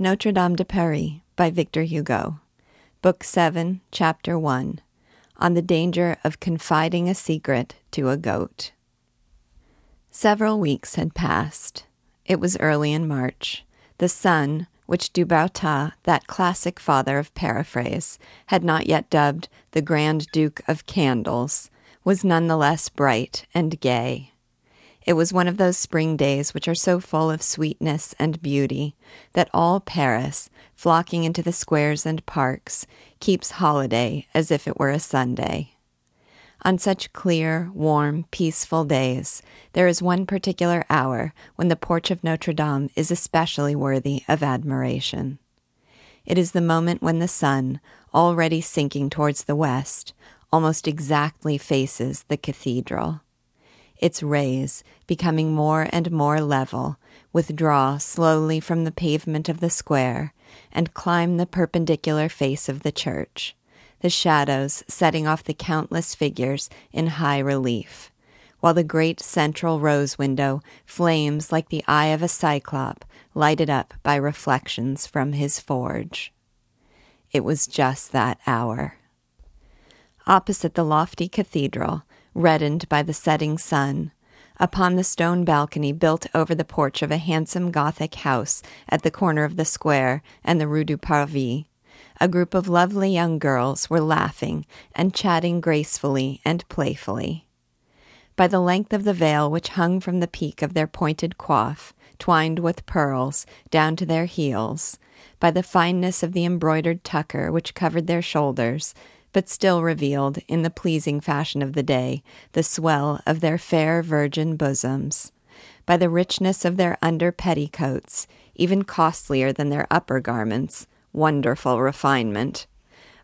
Notre Dame de Paris by Victor Hugo. Book 7, Chapter 1 On the Danger of Confiding a Secret to a Goat. Several weeks had passed. It was early in March. The sun, which Du that classic father of paraphrase, had not yet dubbed the Grand Duke of Candles, was none the less bright and gay. It was one of those spring days which are so full of sweetness and beauty that all Paris, flocking into the squares and parks, keeps holiday as if it were a Sunday. On such clear, warm, peaceful days, there is one particular hour when the porch of Notre Dame is especially worthy of admiration. It is the moment when the sun, already sinking towards the west, almost exactly faces the cathedral its rays, becoming more and more level, withdraw slowly from the pavement of the square and climb the perpendicular face of the church, the shadows setting off the countless figures in high relief, while the great central rose window flames like the eye of a cyclop lighted up by reflections from his forge. It was just that hour. Opposite the lofty cathedral, reddened by the setting sun, upon the stone balcony built over the porch of a handsome Gothic house at the corner of the square and the Rue du Parvis, a group of lovely young girls were laughing and chatting gracefully and playfully. By the length of the veil which hung from the peak of their pointed coif, twined with pearls, down to their heels, by the fineness of the embroidered tucker which covered their shoulders, but still revealed, in the pleasing fashion of the day, the swell of their fair virgin bosoms, by the richness of their under petticoats, even costlier than their upper garments, wonderful refinement,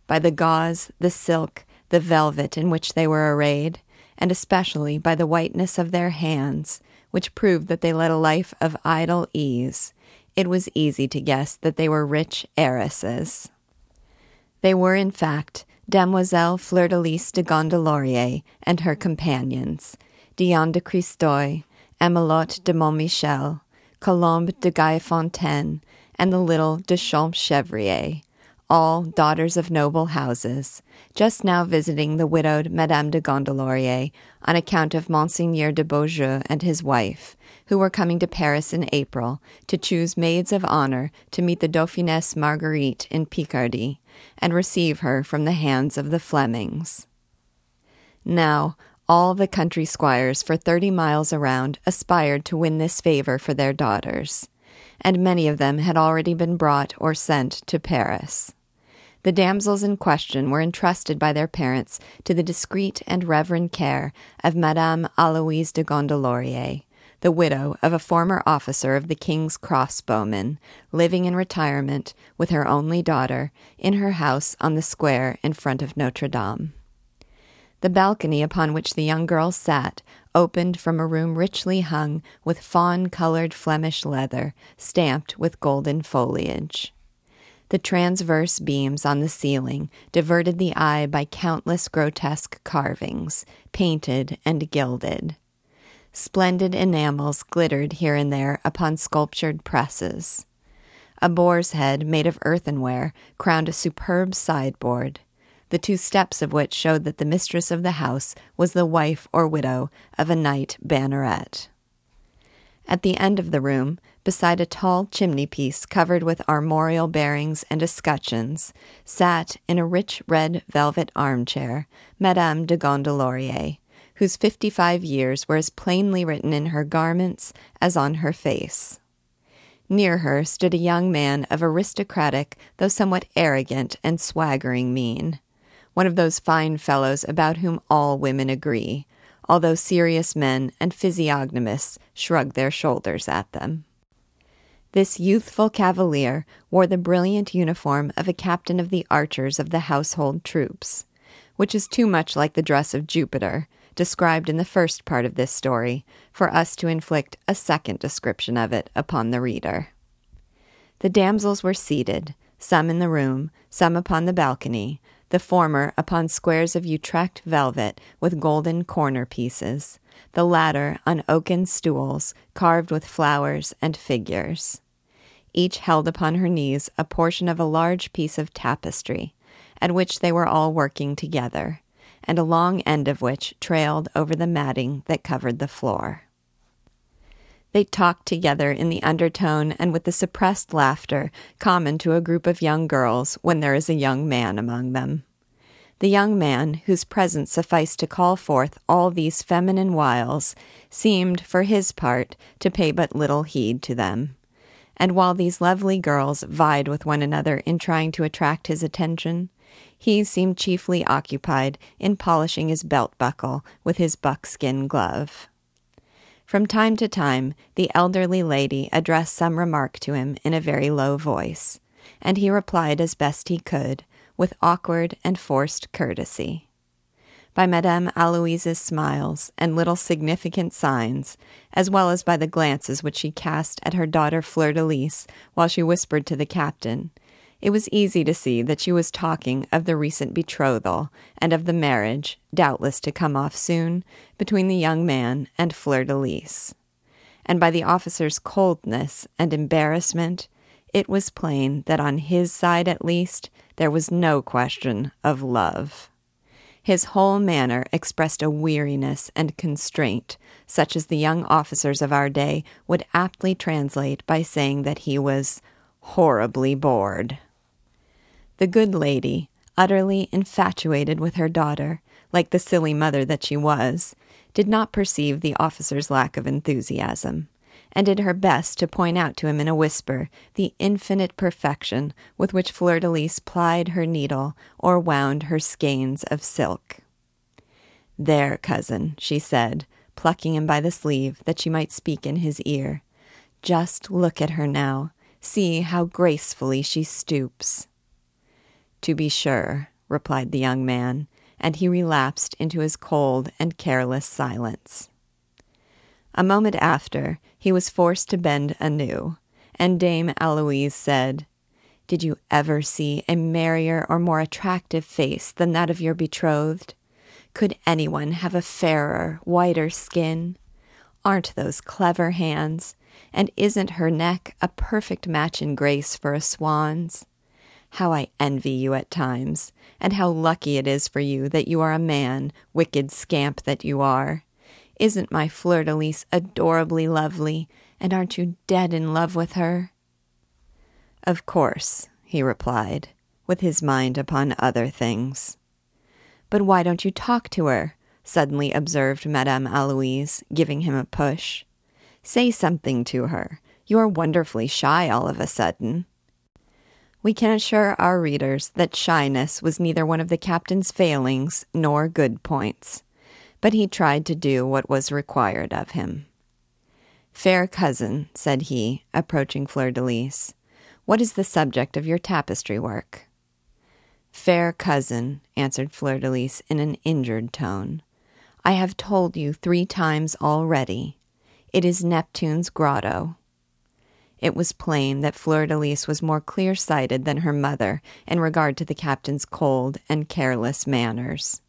by the gauze, the silk, the velvet in which they were arrayed, and especially by the whiteness of their hands, which proved that they led a life of idle ease, it was easy to guess that they were rich heiresses. They were, in fact, Demoiselle Fleur de Gondelaurier and her companions, Diane de Christeuil, Amelotte de Montmichel, Colombe de Gaillefontaine, and the little de Champchevrier, all daughters of noble houses, just now visiting the widowed Madame de Gondelaurier on account of Monseigneur de Beaujeu and his wife, who were coming to Paris in April to choose maids of honor to meet the Dauphiness Marguerite in Picardy and receive her from the hands of the Flemings. Now, all the country squires for thirty miles around aspired to win this favor for their daughters, and many of them had already been brought or sent to Paris. The damsels in question were entrusted by their parents to the discreet and reverend care of Madame Aloise de Gondelaurier, the widow of a former officer of the King's crossbowmen, living in retirement with her only daughter in her house on the square in front of Notre Dame. The balcony upon which the young girls sat opened from a room richly hung with fawn colored Flemish leather, stamped with golden foliage. The transverse beams on the ceiling diverted the eye by countless grotesque carvings, painted and gilded. Splendid enamels glittered here and there upon sculptured presses. A boar's head made of earthenware crowned a superb sideboard, the two steps of which showed that the mistress of the house was the wife or widow of a knight banneret. At the end of the room, beside a tall chimney piece covered with armorial bearings and escutcheons, sat, in a rich red velvet armchair, Madame de Gondelaurier, whose fifty five years were as plainly written in her garments as on her face. Near her stood a young man of aristocratic, though somewhat arrogant and swaggering mien, one of those fine fellows about whom all women agree, although serious men and physiognomists shrug their shoulders at them. This youthful cavalier wore the brilliant uniform of a captain of the archers of the household troops, which is too much like the dress of Jupiter, described in the first part of this story, for us to inflict a second description of it upon the reader. The damsels were seated, some in the room, some upon the balcony, the former upon squares of Utrecht velvet with golden corner pieces, the latter on oaken stools carved with flowers and figures. Each held upon her knees a portion of a large piece of tapestry, at which they were all working together, and a long end of which trailed over the matting that covered the floor. They talked together in the undertone and with the suppressed laughter common to a group of young girls when there is a young man among them. The young man, whose presence sufficed to call forth all these feminine wiles, seemed, for his part, to pay but little heed to them. And while these lovely girls vied with one another in trying to attract his attention, he seemed chiefly occupied in polishing his belt buckle with his buckskin glove. From time to time, the elderly lady addressed some remark to him in a very low voice, and he replied as best he could, with awkward and forced courtesy. By Madame Aloise's smiles and little significant signs, as well as by the glances which she cast at her daughter Fleur de Lys while she whispered to the captain, it was easy to see that she was talking of the recent betrothal and of the marriage, doubtless to come off soon, between the young man and Fleur de Lys. And by the officer's coldness and embarrassment, it was plain that on his side at least there was no question of love. His whole manner expressed a weariness and constraint, such as the young officers of our day would aptly translate by saying that he was horribly bored. The good lady, utterly infatuated with her daughter, like the silly mother that she was, did not perceive the officer's lack of enthusiasm, and did her best to point out to him in a whisper the infinite perfection with which Fleur de Lys plied her needle or wound her skeins of silk. There, cousin, she said, plucking him by the sleeve that she might speak in his ear. Just look at her now. See how gracefully she stoops. To be sure, replied the young man, and he relapsed into his cold and careless silence. A moment after, he was forced to bend anew, and Dame Aloise said, Did you ever see a merrier or more attractive face than that of your betrothed? Could anyone have a fairer, whiter skin? Aren't those clever hands? And isn't her neck a perfect match in grace for a swan's? How I envy you at times, and how lucky it is for you that you are a man, wicked scamp that you are. Isn't my Fleur de Lys adorably lovely, and aren't you dead in love with her? Of course, he replied, with his mind upon other things. But why don't you talk to her? suddenly observed Madame Aloise, giving him a push. Say something to her. You are wonderfully shy all of a sudden. We can assure our readers that shyness was neither one of the captain's failings nor good points, but he tried to do what was required of him. Fair cousin, said he, approaching Fleur de Lys, what is the subject of your tapestry work? Fair cousin, answered Fleur de Lys in an injured tone, I have told you three times already. It is Neptune's grotto. It was plain that Fleur de Lys was more clear sighted than her mother in regard to the captain's cold and careless manners.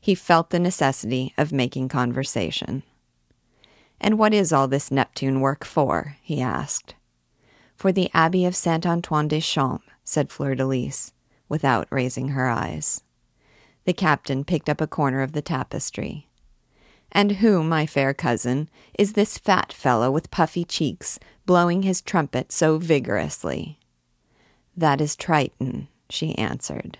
He felt the necessity of making conversation. And what is all this Neptune work for? he asked. For the Abbey of Saint Antoine des Champs, said Fleur de Lys, without raising her eyes. The captain picked up a corner of the tapestry. And who, my fair cousin, is this fat fellow with puffy cheeks, blowing his trumpet so vigorously? That is Triton, she answered.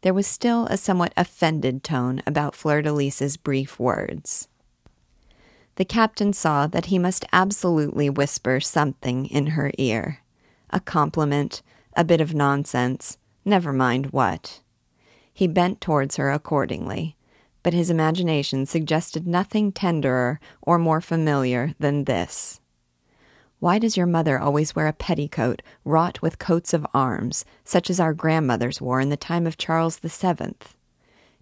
There was still a somewhat offended tone about Fleur de Lys's brief words. The captain saw that he must absolutely whisper something in her ear a compliment, a bit of nonsense, never mind what. He bent towards her accordingly, but his imagination suggested nothing tenderer or more familiar than this. Why does your mother always wear a petticoat wrought with coats of arms, such as our grandmothers wore in the time of Charles the Seventh?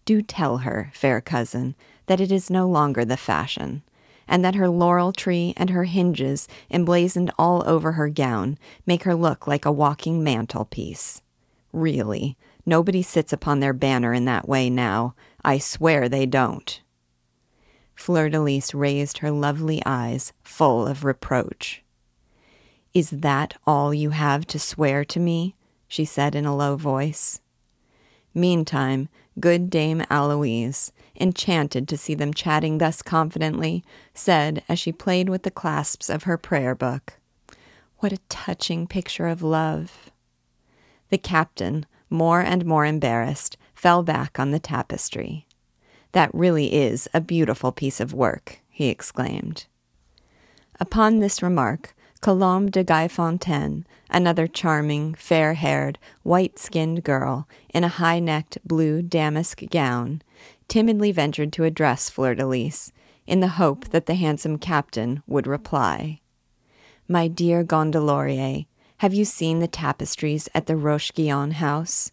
Do tell her, fair cousin, that it is no longer the fashion, and that her laurel tree and her hinges emblazoned all over her gown make her look like a walking mantelpiece. Really, nobody sits upon their banner in that way now, I swear they don't. Fleur de Lys raised her lovely eyes full of reproach. Is that all you have to swear to me? she said in a low voice. Meantime, good Dame Aloise, enchanted to see them chatting thus confidently, said as she played with the clasps of her prayer book, What a touching picture of love! The captain, more and more embarrassed, fell back on the tapestry. That really is a beautiful piece of work, he exclaimed. Upon this remark, Colombe de Gaillefontaine, another charming, fair haired, white skinned girl in a high necked blue damask gown, timidly ventured to address Fleur de Lys, in the hope that the handsome captain would reply. My dear Gondelaurier, have you seen the tapestries at the Roche-Guyon house?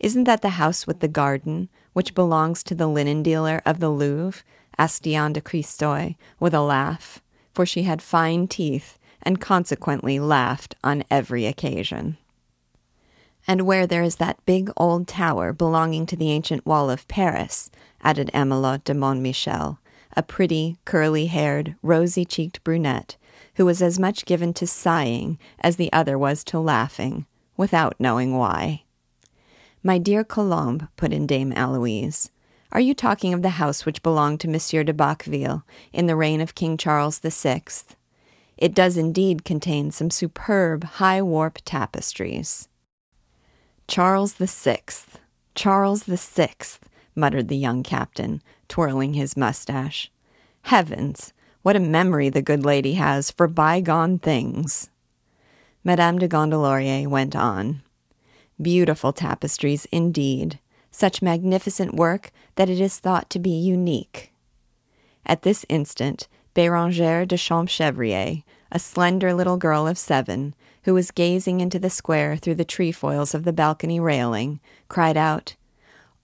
Isn't that the house with the garden, which belongs to the linen dealer of the Louvre? asked Diane de Christeuil, with a laugh, for she had fine teeth and consequently laughed on every occasion. And where there is that big old tower belonging to the ancient wall of Paris, added Amelotte de Montmichel, a pretty, curly haired, rosy cheeked brunette, who was as much given to sighing as the other was to laughing, without knowing why. My dear Colombe, put in Dame Aloise, are you talking of the house which belonged to Monsieur de Bacqueville in the reign of King Charles the Sixth? It does indeed contain some superb high warp tapestries. Charles the Sixth, Charles the Sixth, muttered the young captain, twirling his mustache. Heavens, what a memory the good lady has for bygone things. Madame de Gondelaurier went on. Beautiful tapestries indeed, such magnificent work that it is thought to be unique. At this instant, Bérangère de Champchevrier, a slender little girl of seven, who was gazing into the square through the trefoils of the balcony railing, cried out,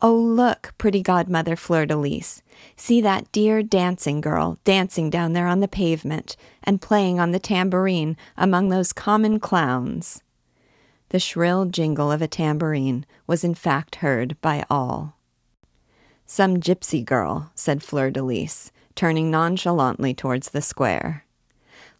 Oh, look, pretty godmother Fleur de Lys. See that dear dancing girl dancing down there on the pavement and playing on the tambourine among those common clowns. The shrill jingle of a tambourine was in fact heard by all. Some gypsy girl, said Fleur de Lys, turning nonchalantly towards the square.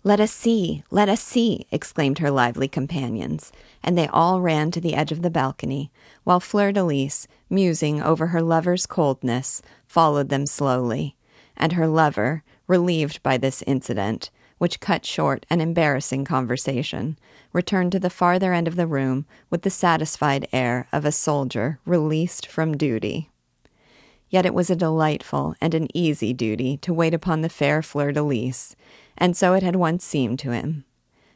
Let us see, let us see, exclaimed her lively companions, and they all ran to the edge of the balcony, while Fleur de Lys, musing over her lover's coldness, followed them slowly, and her lover, relieved by this incident, which cut short an embarrassing conversation, returned to the farther end of the room with the satisfied air of a soldier released from duty. Yet it was a delightful and an easy duty to wait upon the fair Fleur de Lys, and so it had once seemed to him.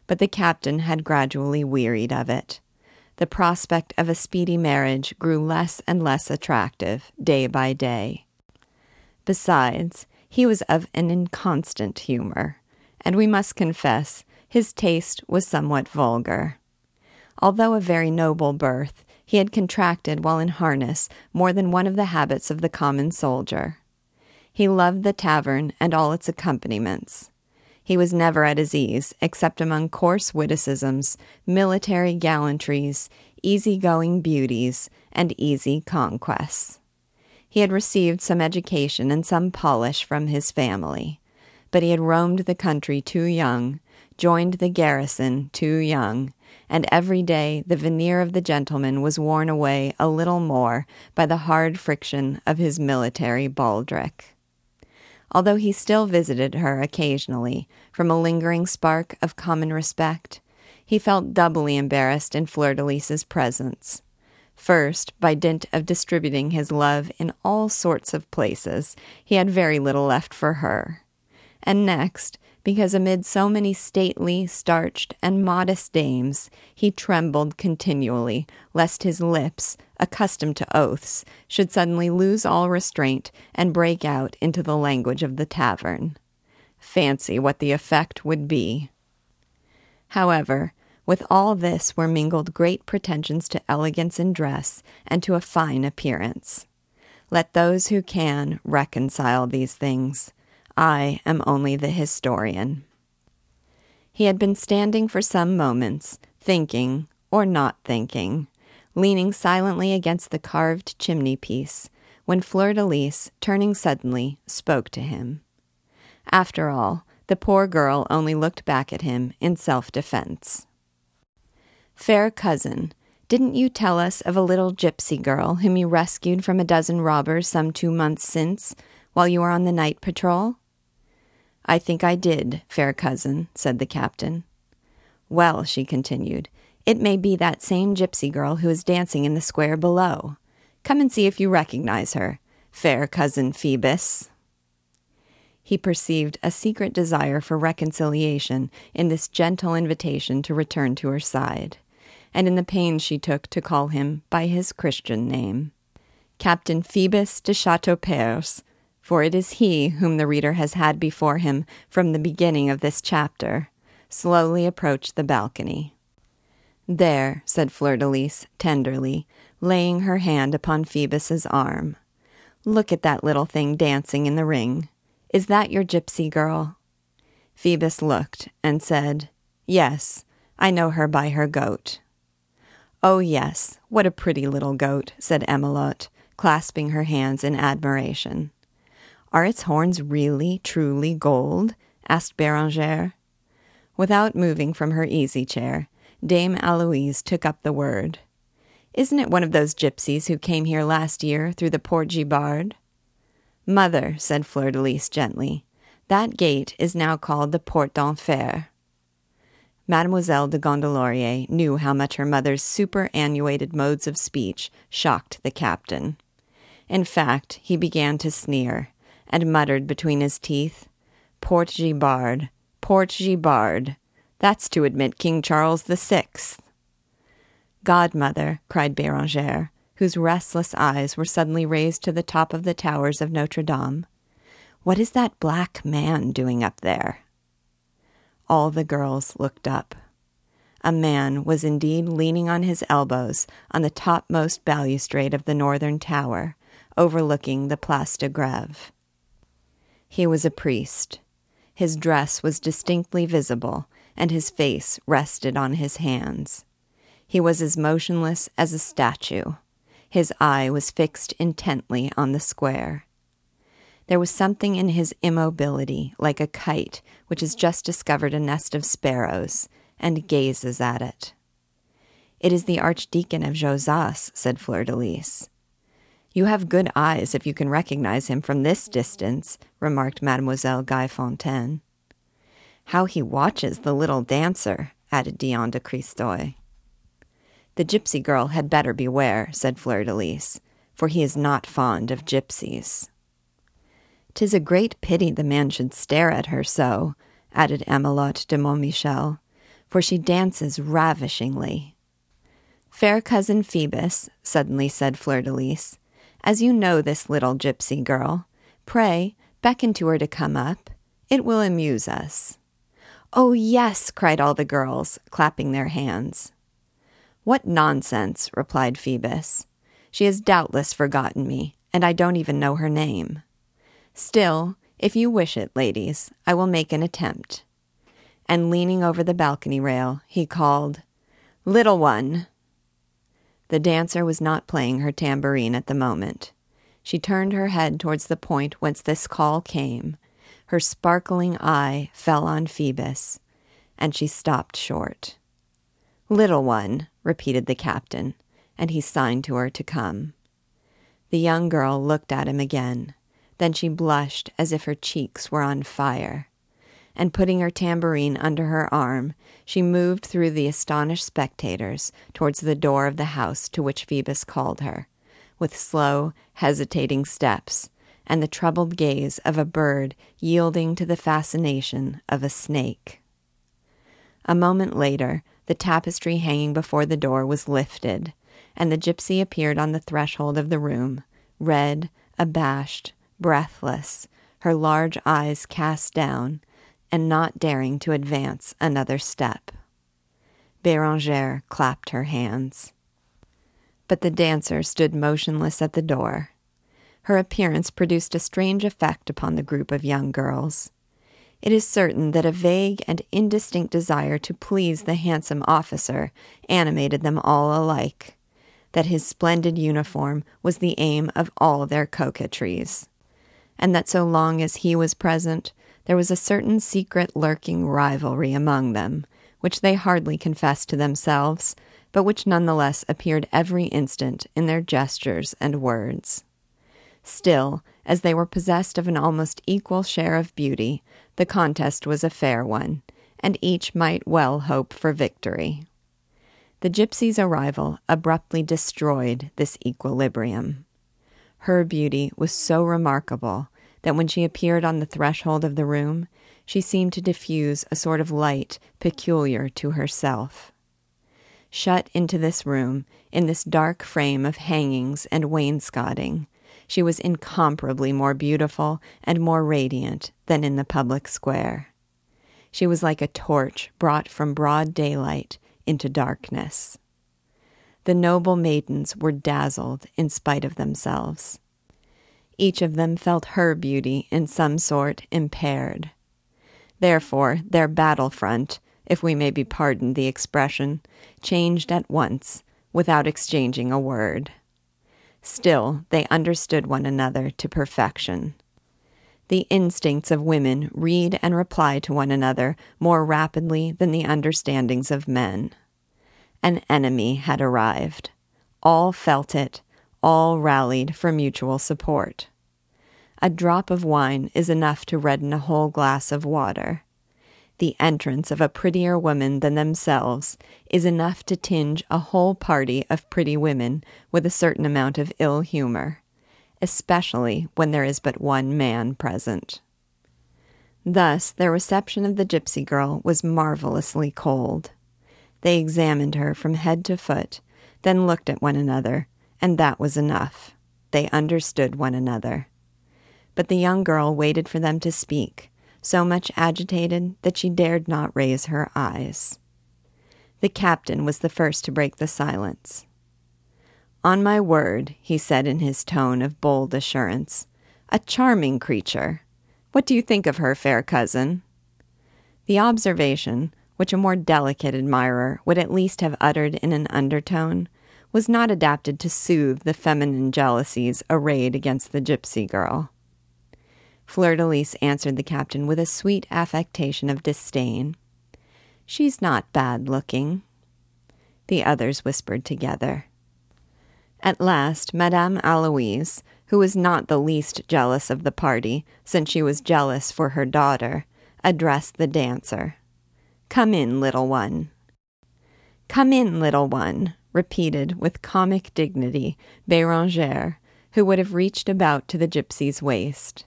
But the captain had gradually wearied of it. The prospect of a speedy marriage grew less and less attractive day by day. Besides, he was of an inconstant humor, and we must confess his taste was somewhat vulgar. Although of very noble birth, he had contracted while in harness more than one of the habits of the common soldier. He loved the tavern and all its accompaniments. He was never at his ease except among coarse witticisms, military gallantries, easy-going beauties, and easy conquests. He had received some education and some polish from his family, but he had roamed the country too young, joined the garrison too young, and every day the veneer of the gentleman was worn away a little more by the hard friction of his military baldric. Although he still visited her occasionally from a lingering spark of common respect, he felt doubly embarrassed in Fleur de Lys's presence. First, by dint of distributing his love in all sorts of places, he had very little left for her. And next, because amid so many stately, starched, and modest dames, he trembled continually, lest his lips, accustomed to oaths, should suddenly lose all restraint and break out into the language of the tavern. Fancy what the effect would be. However, with all this were mingled great pretensions to elegance in dress and to a fine appearance. Let those who can reconcile these things I am only the historian. He had been standing for some moments, thinking or not thinking, leaning silently against the carved chimney piece, when Fleur de Lys, turning suddenly, spoke to him. After all, The poor girl only looked back at him in self defense. Fair cousin, didn't you tell us of a little gypsy girl whom you rescued from a dozen robbers some two months since, while you were on the night patrol? I think I did, fair cousin, said the captain. Well, she continued, it may be that same gypsy girl who is dancing in the square below. Come and see if you recognize her, fair cousin Phoebus. He perceived a secret desire for reconciliation in this gentle invitation to return to her side, and in the pains she took to call him by his Christian name. Captain Phoebus de Chateaupers, for it is he whom the reader has had before him from the beginning of this chapter, slowly approached the balcony. There, said Fleur de Lys tenderly, laying her hand upon Phoebus's arm. Look at that little thing dancing in the ring. Is that your gypsy girl? Phoebus looked and said, Yes, I know her by her goat. Oh, yes, what a pretty little goat, said Amelotte, clasping her hands in admiration. Are its horns really, truly gold? asked Bérangère. Without moving from her easy chair, Dame Aloise took up the word. Isn't it one of those gypsies who came here last year through the Porte Gibard? Mother, said Fleur de Lys gently, that gate is now called the Porte d'Enfer. Mademoiselle de Gondelaurier knew how much her mother's superannuated modes of speech shocked the captain. In fact, he began to sneer, and muttered between his teeth, Porte Gibard, Porte Gibard. That's to admit King Charles the Sixth. Godmother, cried Bérangère, whose restless eyes were suddenly raised to the top of the towers of Notre Dame. What is that black man doing up there? All the girls looked up. A man was indeed leaning on his elbows on the topmost balustrade of the northern tower, overlooking the Place de Grève. He was a priest. His dress was distinctly visible, and his face rested on his hands. He was as motionless as a statue. His eye was fixed intently on the square. There was something in his immobility, like a kite which has just discovered a nest of sparrows and gazes at it. It is the Archdeacon of Josas, said Fleur de Lys. You have good eyes if you can recognize him from this distance, remarked Mademoiselle Gaillefontaine. How he watches the little dancer, added Diane de Christeuil. The gypsy girl had better beware, said Fleur de Lys, for he is not fond of gypsies. Tis a great pity the man should stare at her so, added Amelotte de Montmichel, for she dances ravishingly. Fair cousin Phoebus, suddenly said Fleur de Lys, as you know this little gypsy girl, pray beckon to her to come up. It will amuse us. Oh, yes, cried all the girls, clapping their hands. What nonsense, replied Phoebus. She has doubtless forgotten me, and I don't even know her name. Still, if you wish it, ladies, I will make an attempt. And leaning over the balcony rail, he called, Little one! The dancer was not playing her tambourine at the moment. She turned her head towards the point whence this call came. Her sparkling eye fell on Phoebus, and she stopped short. Little one, repeated the captain, and he signed to her to come. The young girl looked at him again. Then she blushed as if her cheeks were on fire. And putting her tambourine under her arm, she moved through the astonished spectators towards the door of the house to which Phoebus called her, with slow, hesitating steps, and the troubled gaze of a bird yielding to the fascination of a snake. A moment later, the tapestry hanging before the door was lifted, and the gypsy appeared on the threshold of the room, red, abashed, breathless, her large eyes cast down, and not daring to advance another step. Bérangère clapped her hands. But the dancer stood motionless at the door. Her appearance produced a strange effect upon the group of young girls it is certain that a vague and indistinct desire to please the handsome officer animated them all alike, that his splendid uniform was the aim of all their coquetries, and that so long as he was present, there was a certain secret lurking rivalry among them, which they hardly confessed to themselves, but which nonetheless appeared every instant in their gestures and words. Still, as they were possessed of an almost equal share of beauty, the contest was a fair one, and each might well hope for victory. The gypsy's arrival abruptly destroyed this equilibrium. Her beauty was so remarkable that when she appeared on the threshold of the room, she seemed to diffuse a sort of light peculiar to herself. Shut into this room, in this dark frame of hangings and wainscoting, she was incomparably more beautiful and more radiant than in the public square. She was like a torch brought from broad daylight into darkness. The noble maidens were dazzled in spite of themselves. Each of them felt her beauty in some sort impaired. Therefore, their battle front, if we may be pardoned the expression, changed at once, without exchanging a word. Still, they understood one another to perfection. The instincts of women read and reply to one another more rapidly than the understandings of men. An enemy had arrived. All felt it, all rallied for mutual support. A drop of wine is enough to redden a whole glass of water the entrance of a prettier woman than themselves is enough to tinge a whole party of pretty women with a certain amount of ill humor, especially when there is but one man present. Thus, their reception of the gypsy girl was marvelously cold. They examined her from head to foot, then looked at one another, and that was enough. They understood one another. But the young girl waited for them to speak so much agitated that she dared not raise her eyes. The captain was the first to break the silence. On my word, he said in his tone of bold assurance, a charming creature. What do you think of her, fair cousin? The observation, which a more delicate admirer would at least have uttered in an undertone, was not adapted to soothe the feminine jealousies arrayed against the gypsy girl. Fleur de Lys answered the captain with a sweet affectation of disdain. She's not bad looking. The others whispered together. At last, Madame Aloise, who was not the least jealous of the party, since she was jealous for her daughter, addressed the dancer. Come in, little one. Come in, little one, repeated with comic dignity Bérangère, who would have reached about to the gypsy's waist.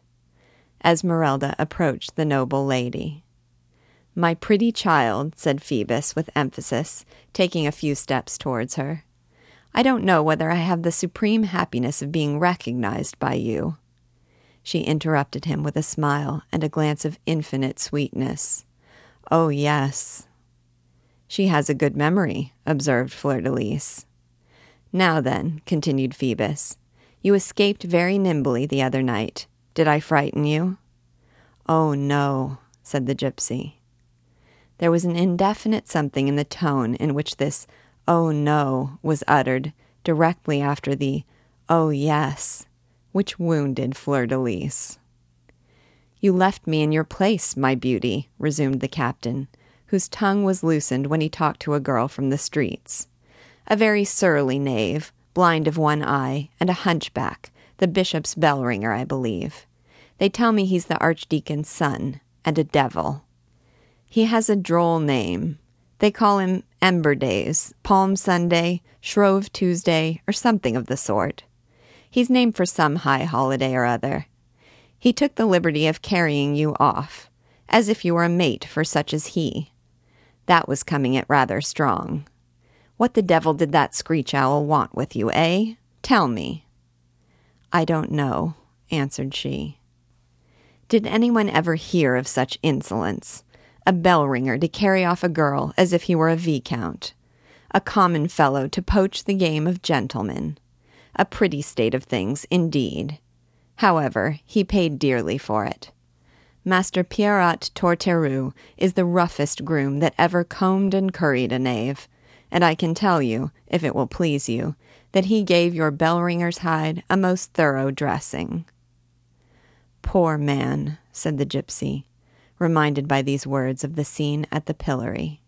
Esmeralda approached the noble lady. My pretty child, said Phoebus with emphasis, taking a few steps towards her. I don't know whether I have the supreme happiness of being recognized by you. She interrupted him with a smile and a glance of infinite sweetness. Oh, yes. She has a good memory, observed Fleur de Lys. Now then, continued Phoebus, you escaped very nimbly the other night. Did I frighten you? Oh, no, said the gypsy. There was an indefinite something in the tone in which this oh, no was uttered directly after the oh, yes, which wounded Fleur de Lys. You left me in your place, my beauty, resumed the captain, whose tongue was loosened when he talked to a girl from the streets. A very surly knave, blind of one eye, and a hunchback, the bishop's bell ringer, I believe. They tell me he's the archdeacon's son, and a devil. He has a droll name. They call him Ember Days, Palm Sunday, Shrove Tuesday, or something of the sort. He's named for some high holiday or other. He took the liberty of carrying you off, as if you were a mate for such as he. That was coming it rather strong. What the devil did that screech owl want with you, eh? Tell me. I don't know, answered she. Did anyone ever hear of such insolence? A bell ringer to carry off a girl as if he were a viscount. A common fellow to poach the game of gentlemen. A pretty state of things, indeed. However, he paid dearly for it. Master Pierrat Torterue is the roughest groom that ever combed and curried a knave, and I can tell you, if it will please you, that he gave your bell ringer's hide a most thorough dressing. Poor man, said the gypsy. reminded by these words of the scene at the pillory.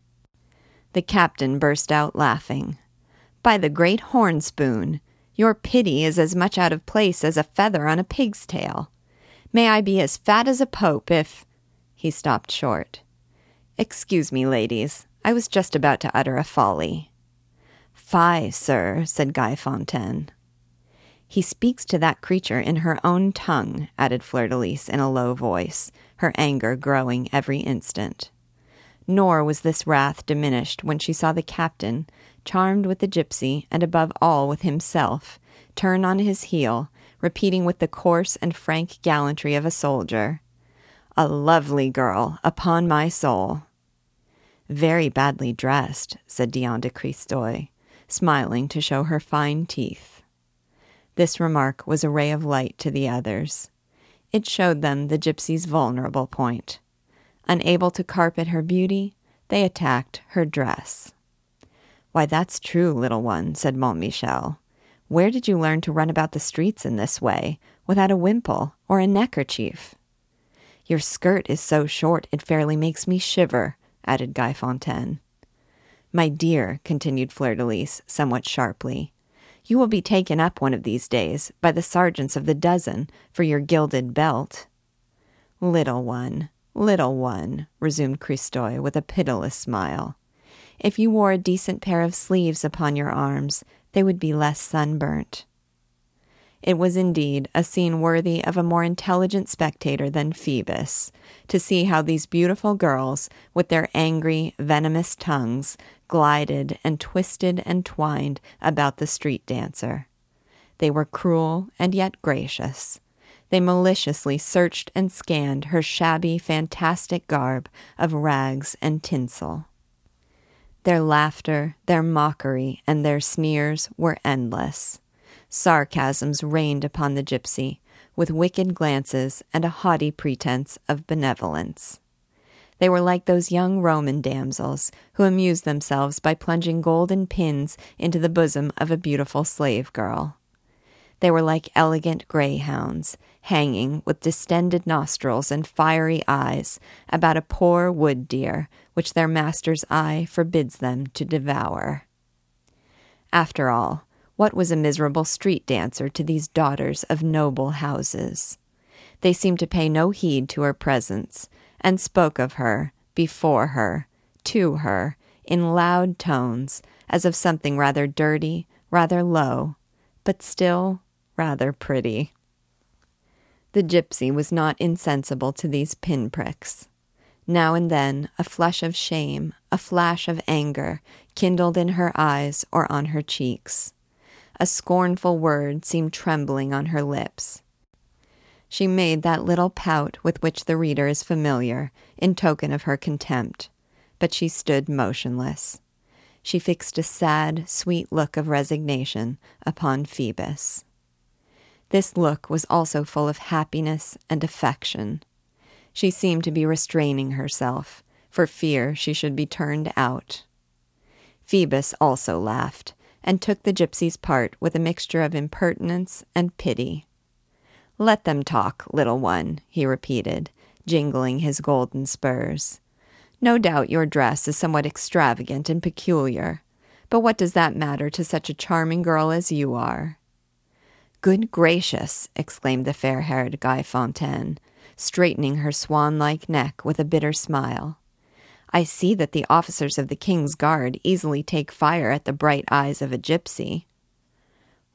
The captain burst out laughing. By the great horn spoon, your pity is as much out of place as a feather on a pig's tail. May I be as fat as a pope if. He stopped short. Excuse me, ladies. I was just about to utter a folly. Fie, sir, said Gaillefontaine. He speaks to that creature in her own tongue, added Fleur de Lys in a low voice, her anger growing every instant. Nor was this wrath diminished when she saw the captain, charmed with the gypsy, and above all with himself, turn on his heel, repeating with the coarse and frank gallantry of a soldier, A lovely girl, upon my soul. Very badly dressed, said Diane de Christeuil, smiling to show her fine teeth. This remark was a ray of light to the others. It showed them the gypsy's vulnerable point. Unable to carpet her beauty, they attacked her dress. Why, that's true, little one, said Montmichel. Where did you learn to run about the streets in this way, without a wimple or a neckerchief? Your skirt is so short it fairly makes me shiver, added Gaillefontaine. My dear, continued Fleur de Lys, somewhat sharply, you will be taken up one of these days by the sergeants of the dozen for your gilded belt. Little one, little one, resumed Christeuil with a pitiless smile. If you wore a decent pair of sleeves upon your arms, they would be less sunburnt. It was indeed a scene worthy of a more intelligent spectator than Phoebus, to see how these beautiful girls, with their angry, venomous tongues, glided and twisted and twined about the street dancer. They were cruel and yet gracious. They maliciously searched and scanned her shabby, fantastic garb of rags and tinsel. Their laughter, their mockery, and their sneers were endless. Sarcasms rained upon the gypsy, with wicked glances and a haughty pretense of benevolence. They were like those young Roman damsels who amused themselves by plunging golden pins into the bosom of a beautiful slave girl. They were like elegant greyhounds, hanging with distended nostrils and fiery eyes about a poor wood deer which their master's eye forbids them to devour. After all, what was a miserable street dancer to these daughters of noble houses? They seemed to pay no heed to her presence, and spoke of her, before her, to her, in loud tones, as of something rather dirty, rather low, but still rather pretty. The gypsy was not insensible to these pinpricks. Now and then a flush of shame, a flash of anger, kindled in her eyes or on her cheeks. A scornful word seemed trembling on her lips. She made that little pout with which the reader is familiar, in token of her contempt, but she stood motionless. She fixed a sad, sweet look of resignation upon Phoebus. This look was also full of happiness and affection. She seemed to be restraining herself, for fear she should be turned out. Phoebus also laughed, and took the gypsy's part with a mixture of impertinence and pity. Let them talk, little one, he repeated, jingling his golden spurs. No doubt your dress is somewhat extravagant and peculiar, but what does that matter to such a charming girl as you are? Good gracious! exclaimed the fair haired Gaillefontaine, straightening her swan like neck with a bitter smile. I see that the officers of the King's Guard easily take fire at the bright eyes of a gypsy.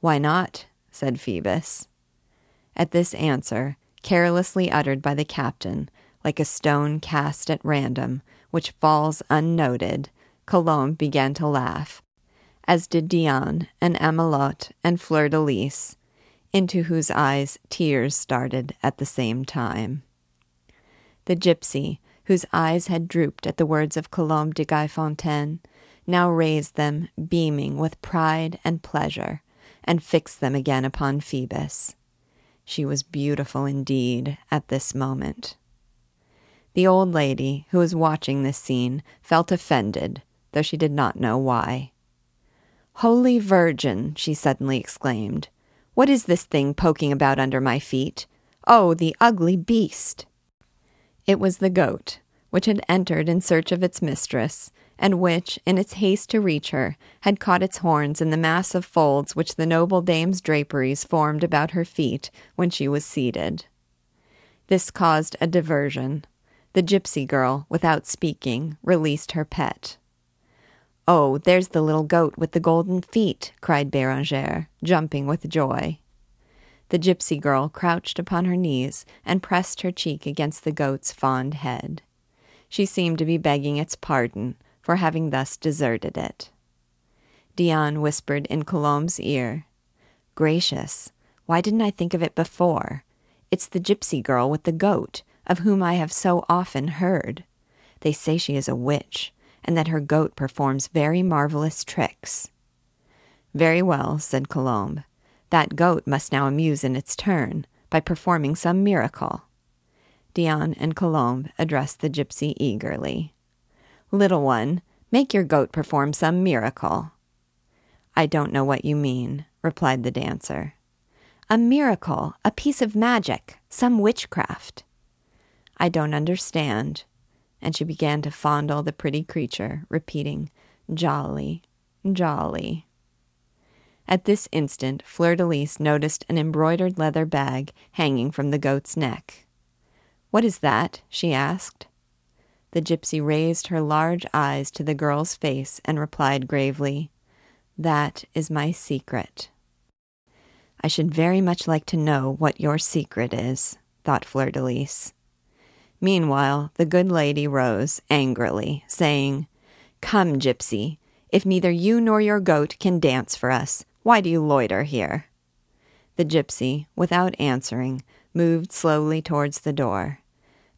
Why not? said Phoebus. At this answer, carelessly uttered by the captain, like a stone cast at random, which falls unnoted, Colombe began to laugh, as did Diane and Amelotte and Fleur de Lys, into whose eyes tears started at the same time. The gypsy, whose eyes had drooped at the words of Colombe de Gaillefontaine, now raised them, beaming with pride and pleasure, and fixed them again upon Phoebus. She was beautiful indeed at this moment. The old lady, who was watching this scene, felt offended, though she did not know why. Holy Virgin! she suddenly exclaimed. What is this thing poking about under my feet? Oh, the ugly beast! It was the goat, which had entered in search of its mistress, and which, in its haste to reach her, had caught its horns in the mass of folds which the noble dame's draperies formed about her feet when she was seated. This caused a diversion. The gypsy girl, without speaking, released her pet. Oh, there's the little goat with the golden feet, cried Bérangère, jumping with joy. The gypsy girl crouched upon her knees and pressed her cheek against the goat's fond head. She seemed to be begging its pardon for having thus deserted it. Diane whispered in Colombe's ear, Gracious, why didn't I think of it before? It's the gypsy girl with the goat, of whom I have so often heard. They say she is a witch, and that her goat performs very marvelous tricks. Very well, said Colombe. That goat must now amuse in its turn by performing some miracle. Diane and Colombe addressed the gypsy eagerly. Little one, make your goat perform some miracle. I don't know what you mean, replied the dancer. A miracle, a piece of magic, some witchcraft. I don't understand. And she began to fondle the pretty creature, repeating, Djali, Djali. At this instant, Fleur de Lys noticed an embroidered leather bag hanging from the goat's neck. What is that? she asked. The gypsy raised her large eyes to the girl's face and replied gravely, That is my secret. I should very much like to know what your secret is, thought Fleur de Lys. Meanwhile, the good lady rose angrily, saying, Come, gypsy, if neither you nor your goat can dance for us, why do you loiter here? The gypsy, without answering, moved slowly towards the door,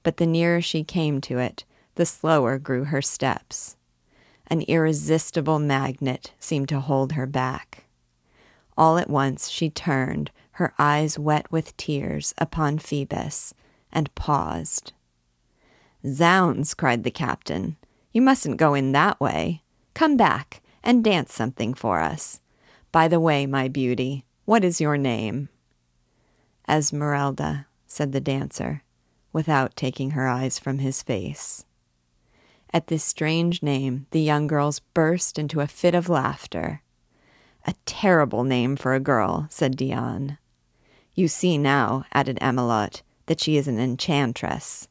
but the nearer she came to it, the slower grew her steps. An irresistible magnet seemed to hold her back. All at once she turned, her eyes wet with tears, upon Phoebus, and paused. Zounds, cried the captain, you mustn't go in that way. Come back and dance something for us. By the way, my beauty, what is your name? Esmeralda, said the dancer, without taking her eyes from his face. At this strange name, the young girls burst into a fit of laughter. A terrible name for a girl, said Diane. You see now, added Amelotte, that she is an enchantress.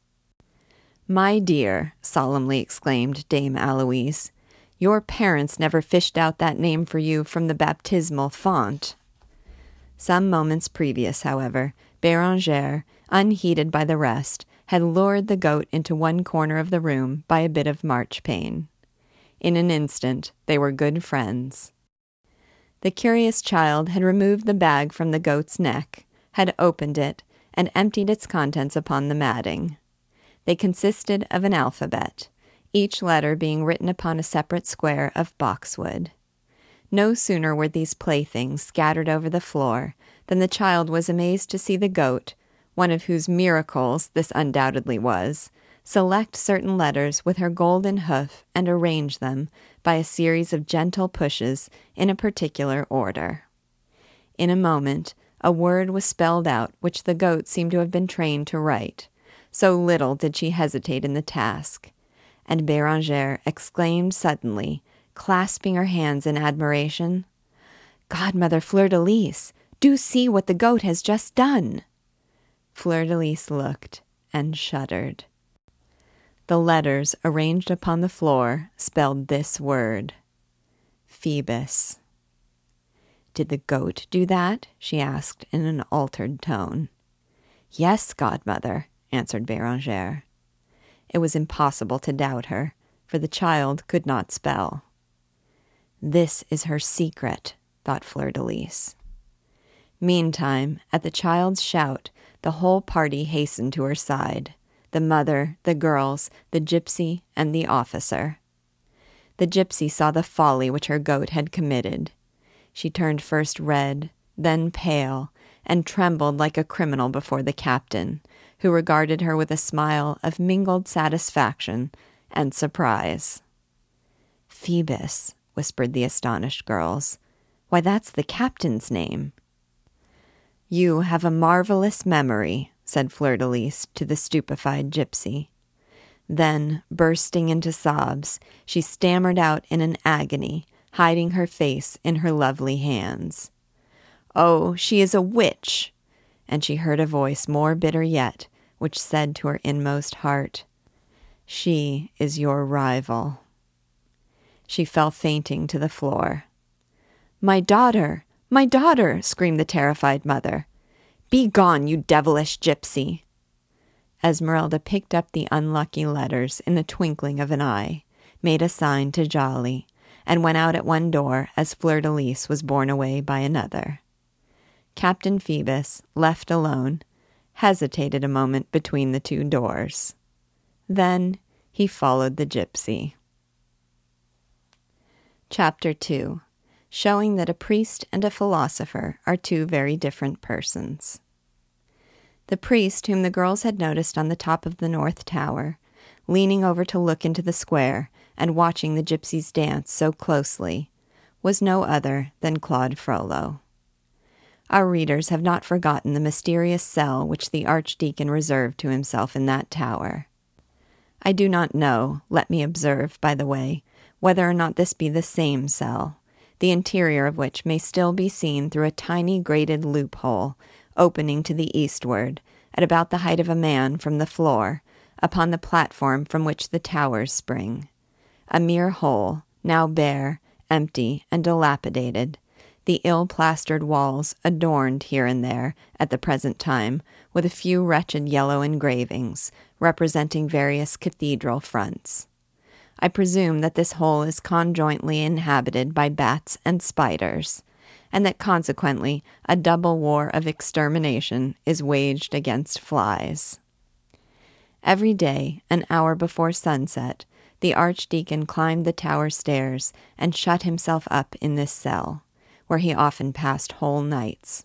My dear, solemnly exclaimed Dame Aloise, your parents never fished out that name for you from the baptismal font. Some moments previous, however, Bérangère, unheeded by the rest, had lured the goat into one corner of the room by a bit of marchpane. In an instant, they were good friends. The curious child had removed the bag from the goat's neck, had opened it, and emptied its contents upon the matting. They consisted of an alphabet, each letter being written upon a separate square of boxwood. No sooner were these playthings scattered over the floor than the child was amazed to see the goat, one of whose miracles this undoubtedly was, select certain letters with her golden hoof and arrange them by a series of gentle pushes in a particular order. In a moment, a word was spelled out which the goat seemed to have been trained to write. So little did she hesitate in the task and Bérangère exclaimed suddenly, clasping her hands in admiration, Godmother Fleur de Lys, do see what the goat has just done. Fleur de Lys looked and shuddered. The letters arranged upon the floor spelled this word Phoebus. Did the goat do that? she asked in an altered tone. Yes, godmother, answered Bérangère. It was impossible to doubt her, for the child could not spell. This is her secret, thought Fleur de Lys. Meantime, at the child's shout, the whole party hastened to her side the mother, the girls, the gypsy, and the officer. The gypsy saw the folly which her goat had committed. She turned first red, then pale, and trembled like a criminal before the captain, who regarded her with a smile of mingled satisfaction and surprise. Phoebus, whispered the astonished girls. Why, that's the captain's name. You have a marvelous memory, said Fleur de Lys to the stupefied gypsy. Then, bursting into sobs, she stammered out in an agony, hiding her face in her lovely hands. Oh, she is a witch! And she heard a voice more bitter yet, which said to her inmost heart, She is your rival. She fell fainting to the floor. My daughter, my daughter, screamed the terrified mother. Be gone, you devilish gypsy. Esmeralda picked up the unlucky letters in the twinkling of an eye, made a sign to Djali, and went out at one door as Fleur de Lys was borne away by another. Captain Phoebus, left alone, hesitated a moment between the two doors. Then he followed the gypsy. Chapter 2 Showing that a priest and a philosopher are two very different persons. The priest, whom the girls had noticed on the top of the north tower, leaning over to look into the square and watching the gypsies dance so closely, was no other than Claude Frollo. Our readers have not forgotten the mysterious cell which the Archdeacon reserved to himself in that tower. I do not know, let me observe, by the way, whether or not this be the same cell, the interior of which may still be seen through a tiny grated loophole opening to the eastward, at about the height of a man from the floor, upon the platform from which the towers spring. A mere hole, now bare, empty, and dilapidated, the ill plastered walls adorned here and there, at the present time, with a few wretched yellow engravings, representing various cathedral fronts. I presume that this hole is conjointly inhabited by bats and spiders, and that consequently a double war of extermination is waged against flies. Every day, an hour before sunset, the archdeacon climbed the tower stairs and shut himself up in this cell, where he often passed whole nights.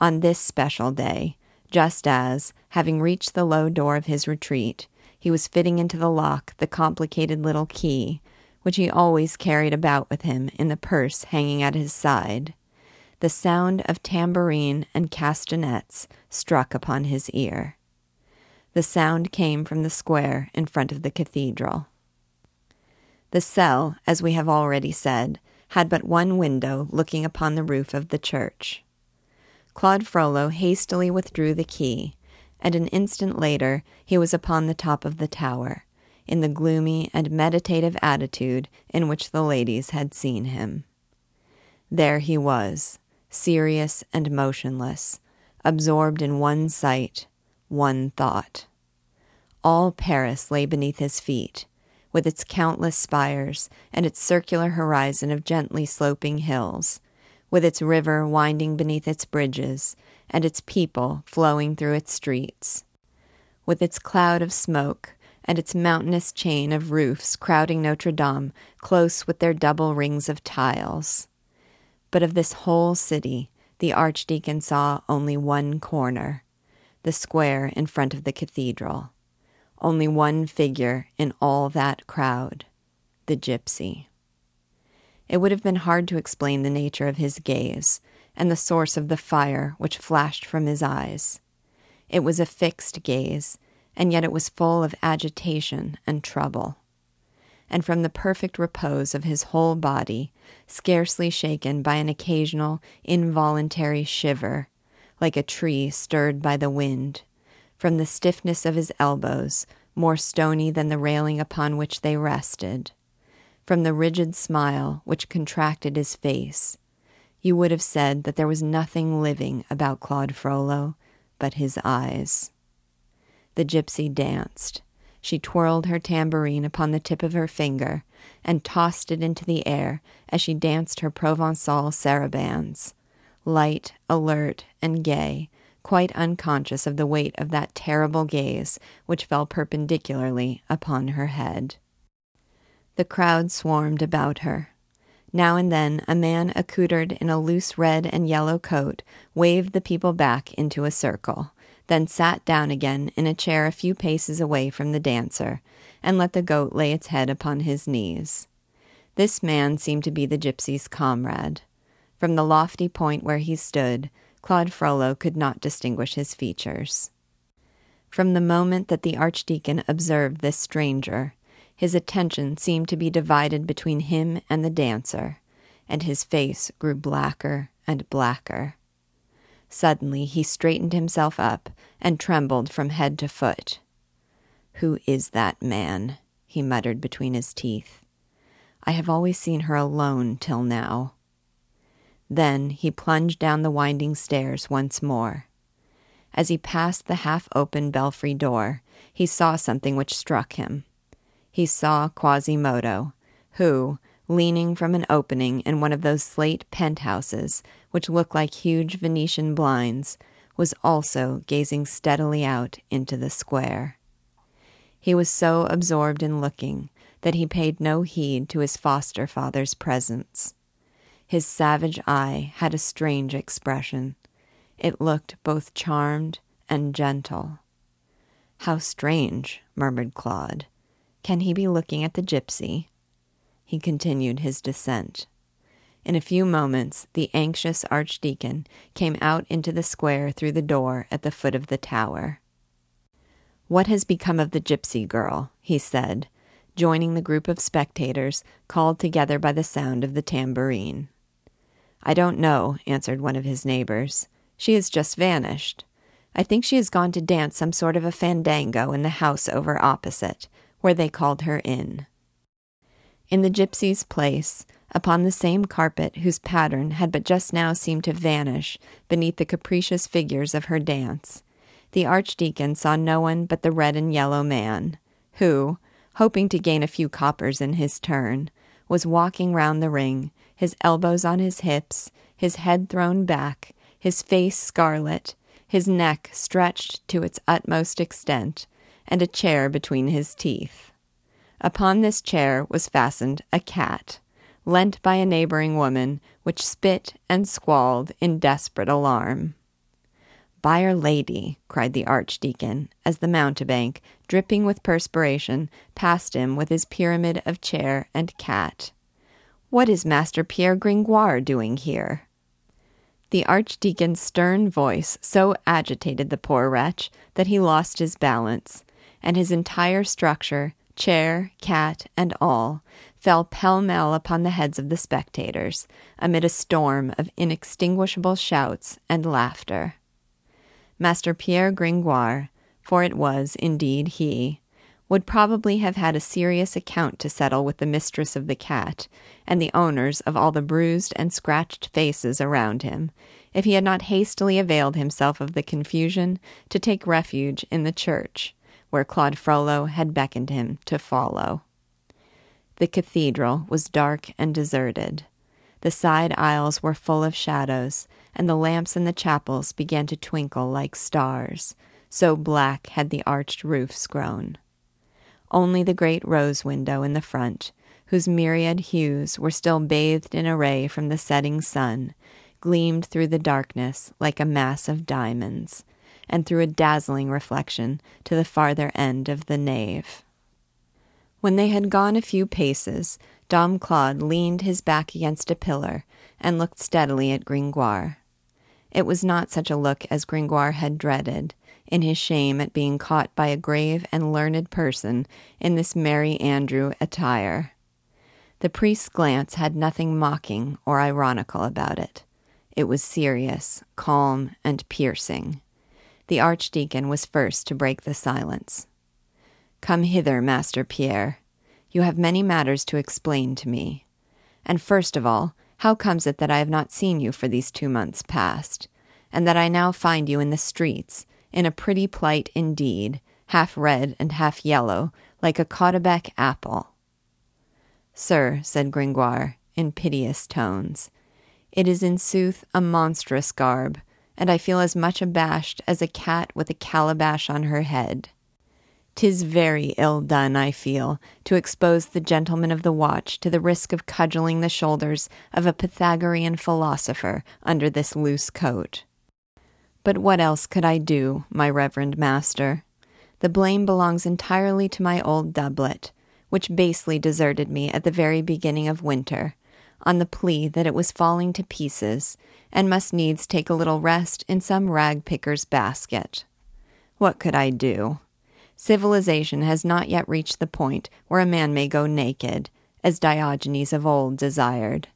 On this special day, just as, having reached the low door of his retreat, he was fitting into the lock the complicated little key which he always carried about with him in the purse hanging at his side, the sound of tambourine and castanets struck upon his ear. The sound came from the square in front of the cathedral. The cell, as we have already said, had but one window looking upon the roof of the church. Claude Frollo hastily withdrew the key, and an instant later he was upon the top of the tower, in the gloomy and meditative attitude in which the ladies had seen him. There he was, serious and motionless, absorbed in one sight, one thought. All Paris lay beneath his feet, with its countless spires and its circular horizon of gently sloping hills, with its river winding beneath its bridges and its people flowing through its streets, with its cloud of smoke and its mountainous chain of roofs crowding Notre Dame close with their double rings of tiles. But of this whole city, the archdeacon saw only one corner the square in front of the cathedral. Only one figure in all that crowd the gypsy. It would have been hard to explain the nature of his gaze and the source of the fire which flashed from his eyes. It was a fixed gaze, and yet it was full of agitation and trouble. And from the perfect repose of his whole body, scarcely shaken by an occasional involuntary shiver, like a tree stirred by the wind, from the stiffness of his elbows, more stony than the railing upon which they rested, from the rigid smile which contracted his face, you would have said that there was nothing living about Claude Frollo but his eyes. The gypsy danced. She twirled her tambourine upon the tip of her finger and tossed it into the air as she danced her Provençal sarabands, light, alert, and gay, quite unconscious of the weight of that terrible gaze which fell perpendicularly upon her head. The crowd swarmed about her. Now and then a man accoutred in a loose red and yellow coat waved the people back into a circle, then sat down again in a chair a few paces away from the dancer, and let the goat lay its head upon his knees. This man seemed to be the gypsy's comrade. From the lofty point where he stood, Claude Frollo could not distinguish his features. From the moment that the Archdeacon observed this stranger, his attention seemed to be divided between him and the dancer, and his face grew blacker and blacker. Suddenly he straightened himself up and trembled from head to foot. Who is that man? he muttered between his teeth. I have always seen her alone till now. Then he plunged down the winding stairs once more. As he passed the half open belfry door, he saw something which struck him. He saw Quasimodo, who, leaning from an opening in one of those slate penthouses which look like huge Venetian blinds, was also gazing steadily out into the square. He was so absorbed in looking that he paid no heed to his foster father's presence. His savage eye had a strange expression. It looked both charmed and gentle. How strange, murmured Claude. Can he be looking at the gypsy? He continued his descent. In a few moments, the anxious archdeacon came out into the square through the door at the foot of the tower. What has become of the gypsy girl? he said, joining the group of spectators called together by the sound of the tambourine. I don't know, answered one of his neighbors. She has just vanished. I think she has gone to dance some sort of a fandango in the house over opposite, where they called her in. In the gypsy's place, upon the same carpet whose pattern had but just now seemed to vanish beneath the capricious figures of her dance, the archdeacon saw no one but the red and yellow man, who, hoping to gain a few coppers in his turn, was walking round the ring, his elbows on his hips, his head thrown back, his face scarlet, his neck stretched to its utmost extent, and a chair between his teeth. Upon this chair was fastened a cat, lent by a neighboring woman, which spit and squalled in desperate alarm. By'r Lady, cried the Archdeacon, as the mountebank, dripping with perspiration, passed him with his pyramid of chair and cat. What is Master Pierre Gringoire doing here? The Archdeacon's stern voice so agitated the poor wretch that he lost his balance, and his entire structure, chair, cat, and all, fell pell mell upon the heads of the spectators, amid a storm of inextinguishable shouts and laughter. Master Pierre Gringoire, for it was indeed he, would probably have had a serious account to settle with the mistress of the cat and the owners of all the bruised and scratched faces around him, if he had not hastily availed himself of the confusion to take refuge in the church, where Claude Frollo had beckoned him to follow. The cathedral was dark and deserted. The side aisles were full of shadows, and the lamps in the chapels began to twinkle like stars, so black had the arched roofs grown. Only the great rose window in the front, whose myriad hues were still bathed in a ray from the setting sun, gleamed through the darkness like a mass of diamonds, and threw a dazzling reflection to the farther end of the nave. When they had gone a few paces, Dom Claude leaned his back against a pillar and looked steadily at Gringoire. It was not such a look as Gringoire had dreaded, in his shame at being caught by a grave and learned person in this Merry Andrew attire. The priest's glance had nothing mocking or ironical about it. It was serious, calm, and piercing. The archdeacon was first to break the silence. Come hither, Master Pierre. You have many matters to explain to me. And first of all, how comes it that I have not seen you for these two months past, and that I now find you in the streets, in a pretty plight indeed, half red and half yellow, like a Caudebec apple? Sir, said Gringoire, in piteous tones, it is in sooth a monstrous garb, and I feel as much abashed as a cat with a calabash on her head. Tis very ill done, I feel, to expose the gentleman of the watch to the risk of cudgeling the shoulders of a Pythagorean philosopher under this loose coat. But what else could I do, my reverend master? The blame belongs entirely to my old doublet, which basely deserted me at the very beginning of winter, on the plea that it was falling to pieces, and must needs take a little rest in some rag picker's basket. What could I do? Civilization has not yet reached the point where a man may go naked, as Diogenes of old desired.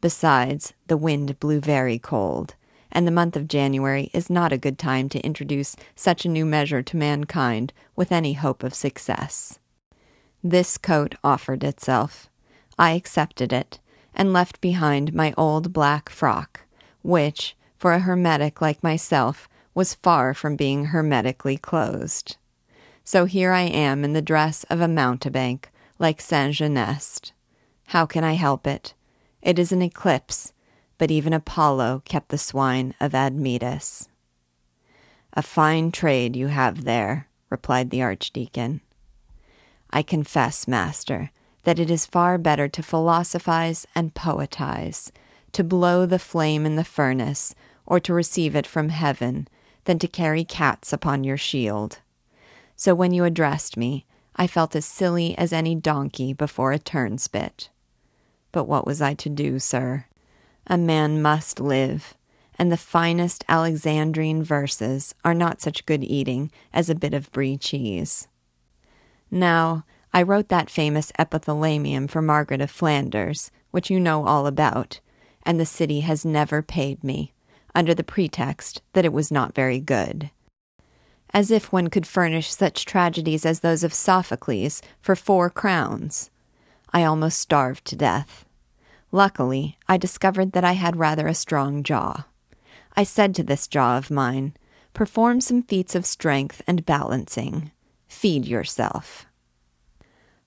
Besides, the wind blew very cold, and the month of January is not a good time to introduce such a new measure to mankind with any hope of success. This coat offered itself. I accepted it, and left behind my old black frock, which, for a hermetic like myself, was far from being hermetically closed. So here I am in the dress of a mountebank, like Saint Genest. How can I help it? It is an eclipse, but even Apollo kept the swine of Admetus. A fine trade you have there, replied the archdeacon. I confess, master, that it is far better to philosophize and poetize, to blow the flame in the furnace, or to receive it from heaven, than to carry cats upon your shield. So when you addressed me, I felt as silly as any donkey before a turnspit. But what was I to do, sir? A man must live, and the finest Alexandrine verses are not such good eating as a bit of brie cheese. Now, I wrote that famous epithalamium for Margaret of Flanders, which you know all about, and the city has never paid me, under the pretext that it was not very good as if one could furnish such tragedies as those of Sophocles for four crowns. I almost starved to death. Luckily, I discovered that I had rather a strong jaw. I said to this jaw of mine, Perform some feats of strength and balancing. Feed yourself.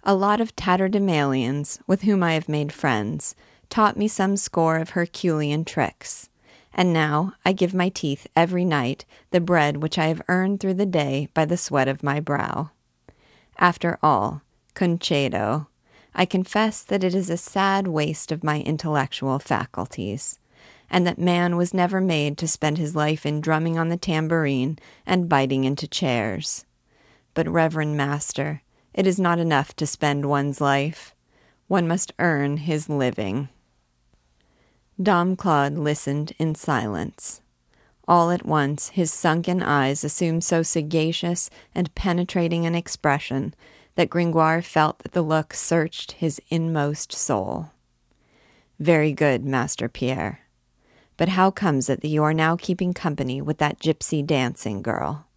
A lot of tatterdemalions, with whom I have made friends, taught me some score of Herculean tricks and now I give my teeth every night the bread which I have earned through the day by the sweat of my brow. After all, concedo, I confess that it is a sad waste of my intellectual faculties, and that man was never made to spend his life in drumming on the tambourine and biting into chairs. But, Reverend Master, it is not enough to spend one's life. One must earn his living. Dom Claude listened in silence. All at once his sunken eyes assumed so sagacious and penetrating an expression that Gringoire felt that the look searched his inmost soul. Very good, Master Pierre. But how comes it that you are now keeping company with that gypsy dancing girl?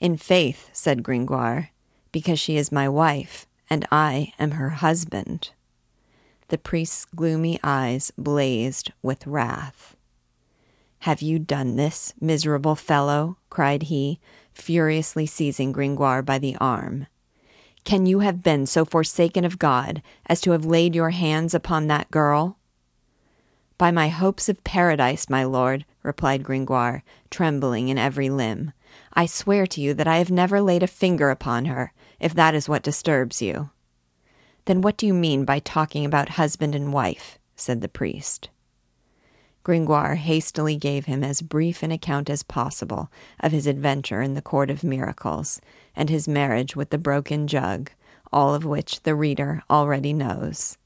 In faith, said Gringoire, because she is my wife, and I am her husband. The priest's gloomy eyes blazed with wrath. Have you done this, miserable fellow? cried he, furiously seizing Gringoire by the arm. Can you have been so forsaken of God as to have laid your hands upon that girl? By my hopes of paradise, my lord, replied Gringoire, trembling in every limb, I swear to you that I have never laid a finger upon her, if that is what disturbs you. Then what do you mean by talking about husband and wife? said the priest. Gringoire hastily gave him as brief an account as possible of his adventure in the Court of Miracles, and his marriage with the broken jug, all of which the reader already knows.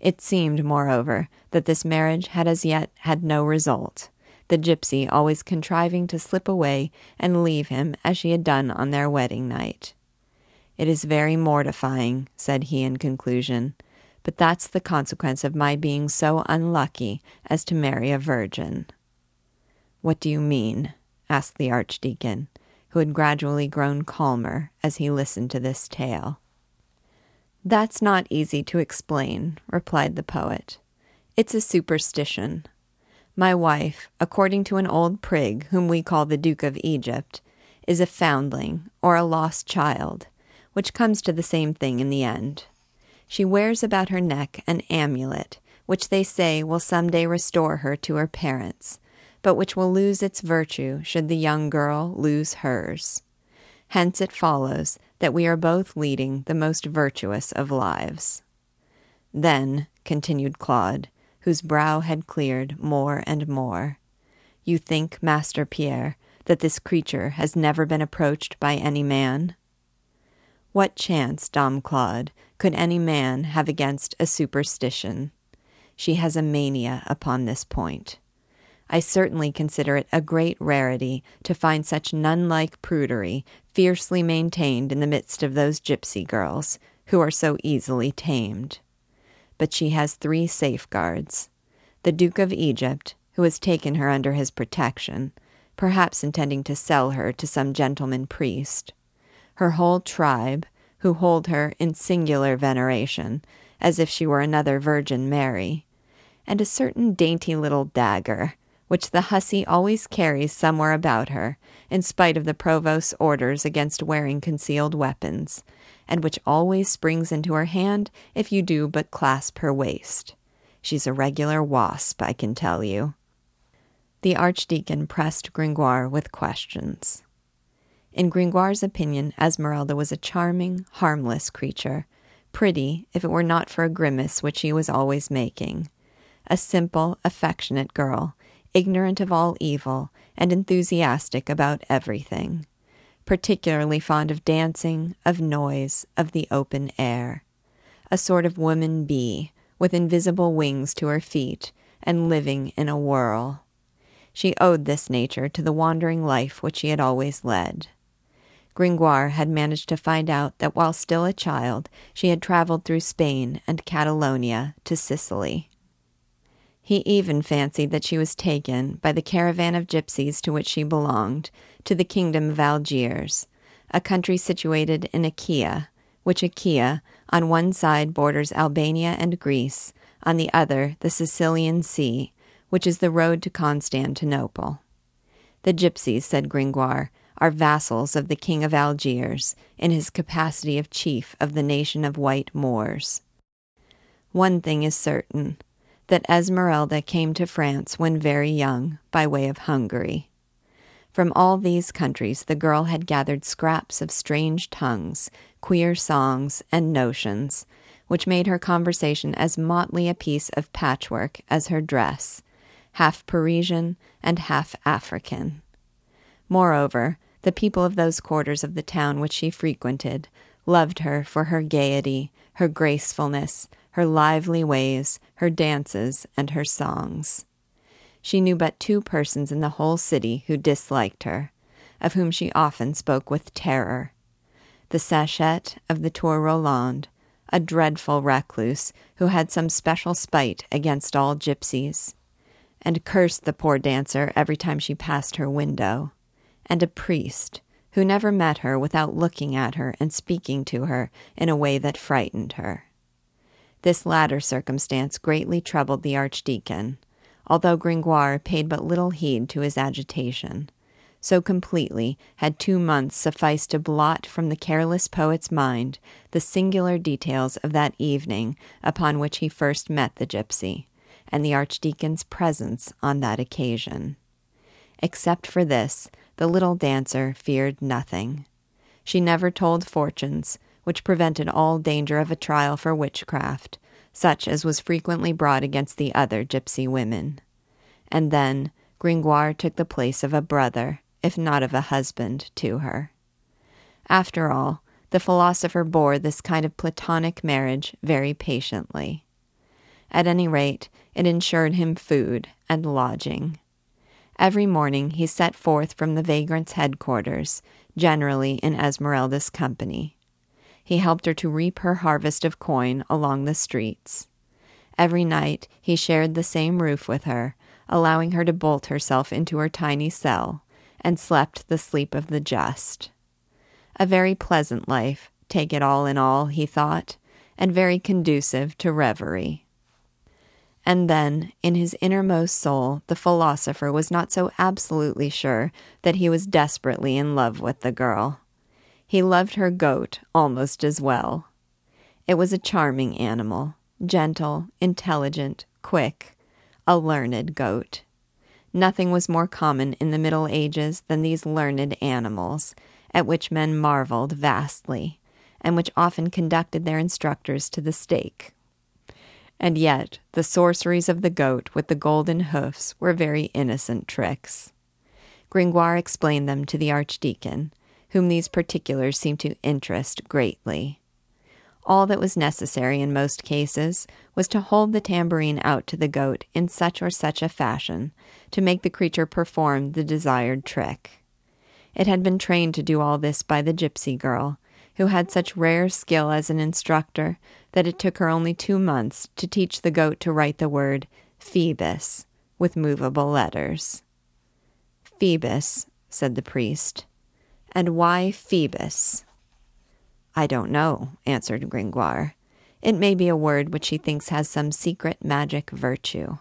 It seemed, moreover, that this marriage had as yet had no result, the gypsy always contriving to slip away and leave him as she had done on their wedding night. It is very mortifying, said he in conclusion, but that's the consequence of my being so unlucky as to marry a virgin. What do you mean? asked the Archdeacon, who had gradually grown calmer as he listened to this tale. That's not easy to explain, replied the poet. It's a superstition. My wife, according to an old prig whom we call the Duke of Egypt, is a foundling or a lost child which comes to the same thing in the end. She wears about her neck an amulet, which they say will some day restore her to her parents, but which will lose its virtue should the young girl lose hers. Hence it follows that we are both leading the most virtuous of lives. Then, continued Claude, whose brow had cleared more and more, you think, Master Pierre, that this creature has never been approached by any man? What chance, Dom Claude, could any man have against a superstition? She has a mania upon this point. I certainly consider it a great rarity to find such nun like prudery fiercely maintained in the midst of those gypsy girls, who are so easily tamed. But she has three safeguards. The Duke of Egypt, who has taken her under his protection, perhaps intending to sell her to some gentleman priest, her whole tribe, who hold her in singular veneration, as if she were another Virgin Mary, and a certain dainty little dagger which the hussy always carries somewhere about her, in spite of the provost's orders against wearing concealed weapons, and which always springs into her hand if you do but clasp her waist. She's a regular wasp, I can tell you. The Archdeacon pressed Gringoire with questions. In Gringoire's opinion, Esmeralda was a charming, harmless creature, pretty if it were not for a grimace which she was always making, a simple, affectionate girl ignorant of all evil, and enthusiastic about everything, particularly fond of dancing, of noise, of the open air. A sort of woman bee, with invisible wings to her feet, and living in a whirl. She owed this nature to the wandering life which she had always led. Gringoire had managed to find out that while still a child, she had traveled through Spain and Catalonia to Sicily. He even fancied that she was taken by the caravan of gypsies to which she belonged to the kingdom of Algiers, a country situated in Achaia, which Achaia on one side borders Albania and Greece, on the other the Sicilian Sea, which is the road to Constantinople. The gypsies, said Gringoire, are vassals of the king of Algiers in his capacity of chief of the nation of white Moors. One thing is certain that Esmeralda came to France when very young by way of Hungary. From all these countries, the girl had gathered scraps of strange tongues, queer songs, and notions, which made her conversation as motley a piece of patchwork as her dress, half Parisian and half African. Moreover, the people of those quarters of the town which she frequented loved her for her gaiety, her gracefulness, her lively ways, her dances, and her songs. She knew but two persons in the whole city who disliked her, of whom she often spoke with terror the sachette of the Tour Roland, a dreadful recluse who had some special spite against all gypsies, and cursed the poor dancer every time she passed her window, and a priest who never met her without looking at her and speaking to her in a way that frightened her. This latter circumstance greatly troubled the Archdeacon, although Gringoire paid but little heed to his agitation. So completely had two months sufficed to blot from the careless poet's mind the singular details of that evening upon which he first met the gypsy, and the Archdeacon's presence on that occasion. Except for this, the little dancer feared nothing. She never told fortunes, which prevented all danger of a trial for witchcraft, such as was frequently brought against the other gypsy women. And then Gringoire took the place of a brother, if not of a husband, to her. After all, the philosopher bore this kind of platonic marriage very patiently. At any rate, it ensured him food and lodging. Every morning he set forth from the vagrant's headquarters, generally in Esmeralda's company. He helped her to reap her harvest of coin along the streets. Every night he shared the same roof with her, allowing her to bolt herself into her tiny cell, and slept the sleep of the just. A very pleasant life, take it all in all, he thought, and very conducive to reverie. And then, in his innermost soul, the philosopher was not so absolutely sure that he was desperately in love with the girl. He loved her goat almost as well. It was a charming animal, gentle, intelligent, quick, a learned goat. Nothing was more common in the Middle Ages than these learned animals, at which men marveled vastly, and which often conducted their instructors to the stake. And yet, the sorceries of the goat with the golden hoofs were very innocent tricks. Gringoire explained them to the archdeacon, whom these particulars seemed to interest greatly. All that was necessary in most cases was to hold the tambourine out to the goat in such or such a fashion to make the creature perform the desired trick. It had been trained to do all this by the gypsy girl, who had such rare skill as an instructor that it took her only two months to teach the goat to write the word Phoebus with movable letters. Phoebus, said the priest. And why Phoebus? I don't know, answered Gringoire. It may be a word which she thinks has some secret magic virtue.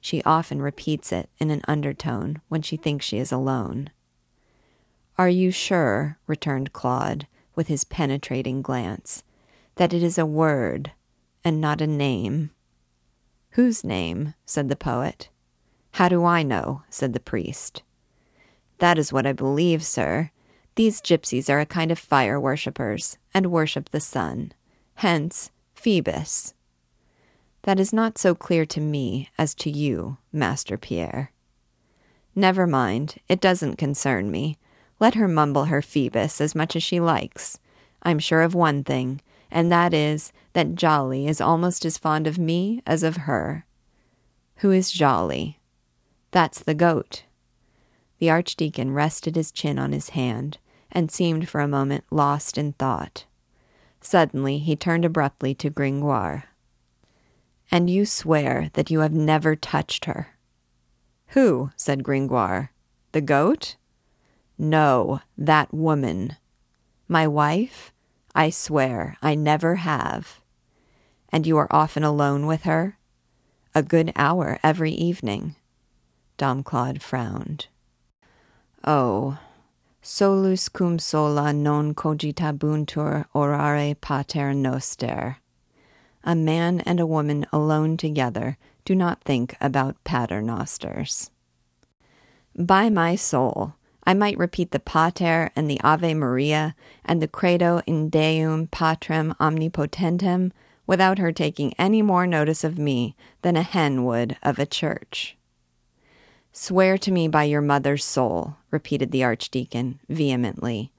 She often repeats it in an undertone when she thinks she is alone. Are you sure, returned Claude, with his penetrating glance, that it is a word and not a name? Whose name? said the poet. How do I know? said the priest. That is what I believe, sir. These gypsies are a kind of fire worshippers, and worship the sun. Hence, Phoebus. That is not so clear to me as to you, Master Pierre. Never mind, it doesn't concern me. Let her mumble her Phoebus as much as she likes. I'm sure of one thing, and that is that Djali is almost as fond of me as of her. Who is Djali? That's the goat. The archdeacon rested his chin on his hand and seemed for a moment lost in thought. Suddenly he turned abruptly to Gringoire. And you swear that you have never touched her. Who? said Gringoire. The goat? No, that woman. My wife? I swear I never have. And you are often alone with her? A good hour every evening. Dom Claude frowned. Oh, solus cum sola non cogitabuntur orare pater noster. A man and a woman alone together do not think about paternosters. By my soul, I might repeat the Pater and the Ave Maria and the Credo in Deum Patrem Omnipotentem without her taking any more notice of me than a hen would of a church. Swear to me by your mother's soul, repeated the Archdeacon vehemently,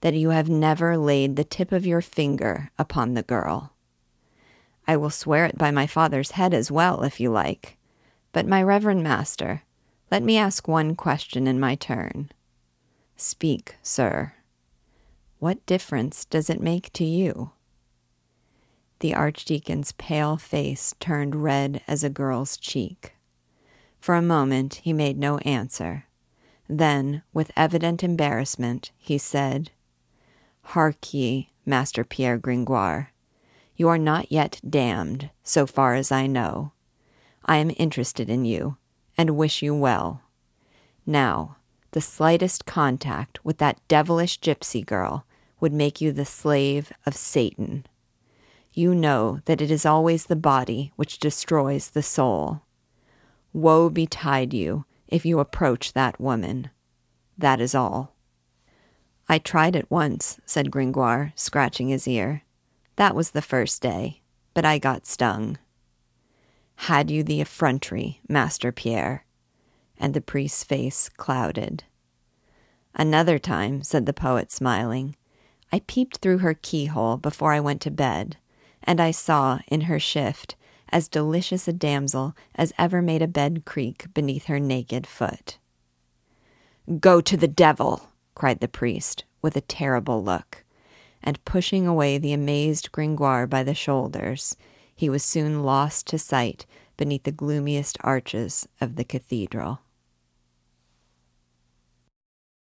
that you have never laid the tip of your finger upon the girl. I will swear it by my father's head as well, if you like. But, my reverend master, let me ask one question in my turn. Speak, sir. What difference does it make to you? The Archdeacon's pale face turned red as a girl's cheek. For a moment he made no answer. Then, with evident embarrassment, he said, Hark ye, Master Pierre Gringoire. You are not yet damned, so far as I know. I am interested in you, and wish you well. Now, the slightest contact with that devilish gypsy girl would make you the slave of Satan. You know that it is always the body which destroys the soul. Woe betide you if you approach that woman. That is all. I tried it once, said Gringoire, scratching his ear. That was the first day, but I got stung. Had you the effrontery, Master Pierre? And the priest's face clouded. Another time, said the poet, smiling, I peeped through her keyhole before I went to bed, and I saw in her shift as delicious a damsel as ever made a bed creak beneath her naked foot. Go to the devil! cried the priest, with a terrible look, and pushing away the amazed Gringoire by the shoulders, he was soon lost to sight beneath the gloomiest arches of the cathedral.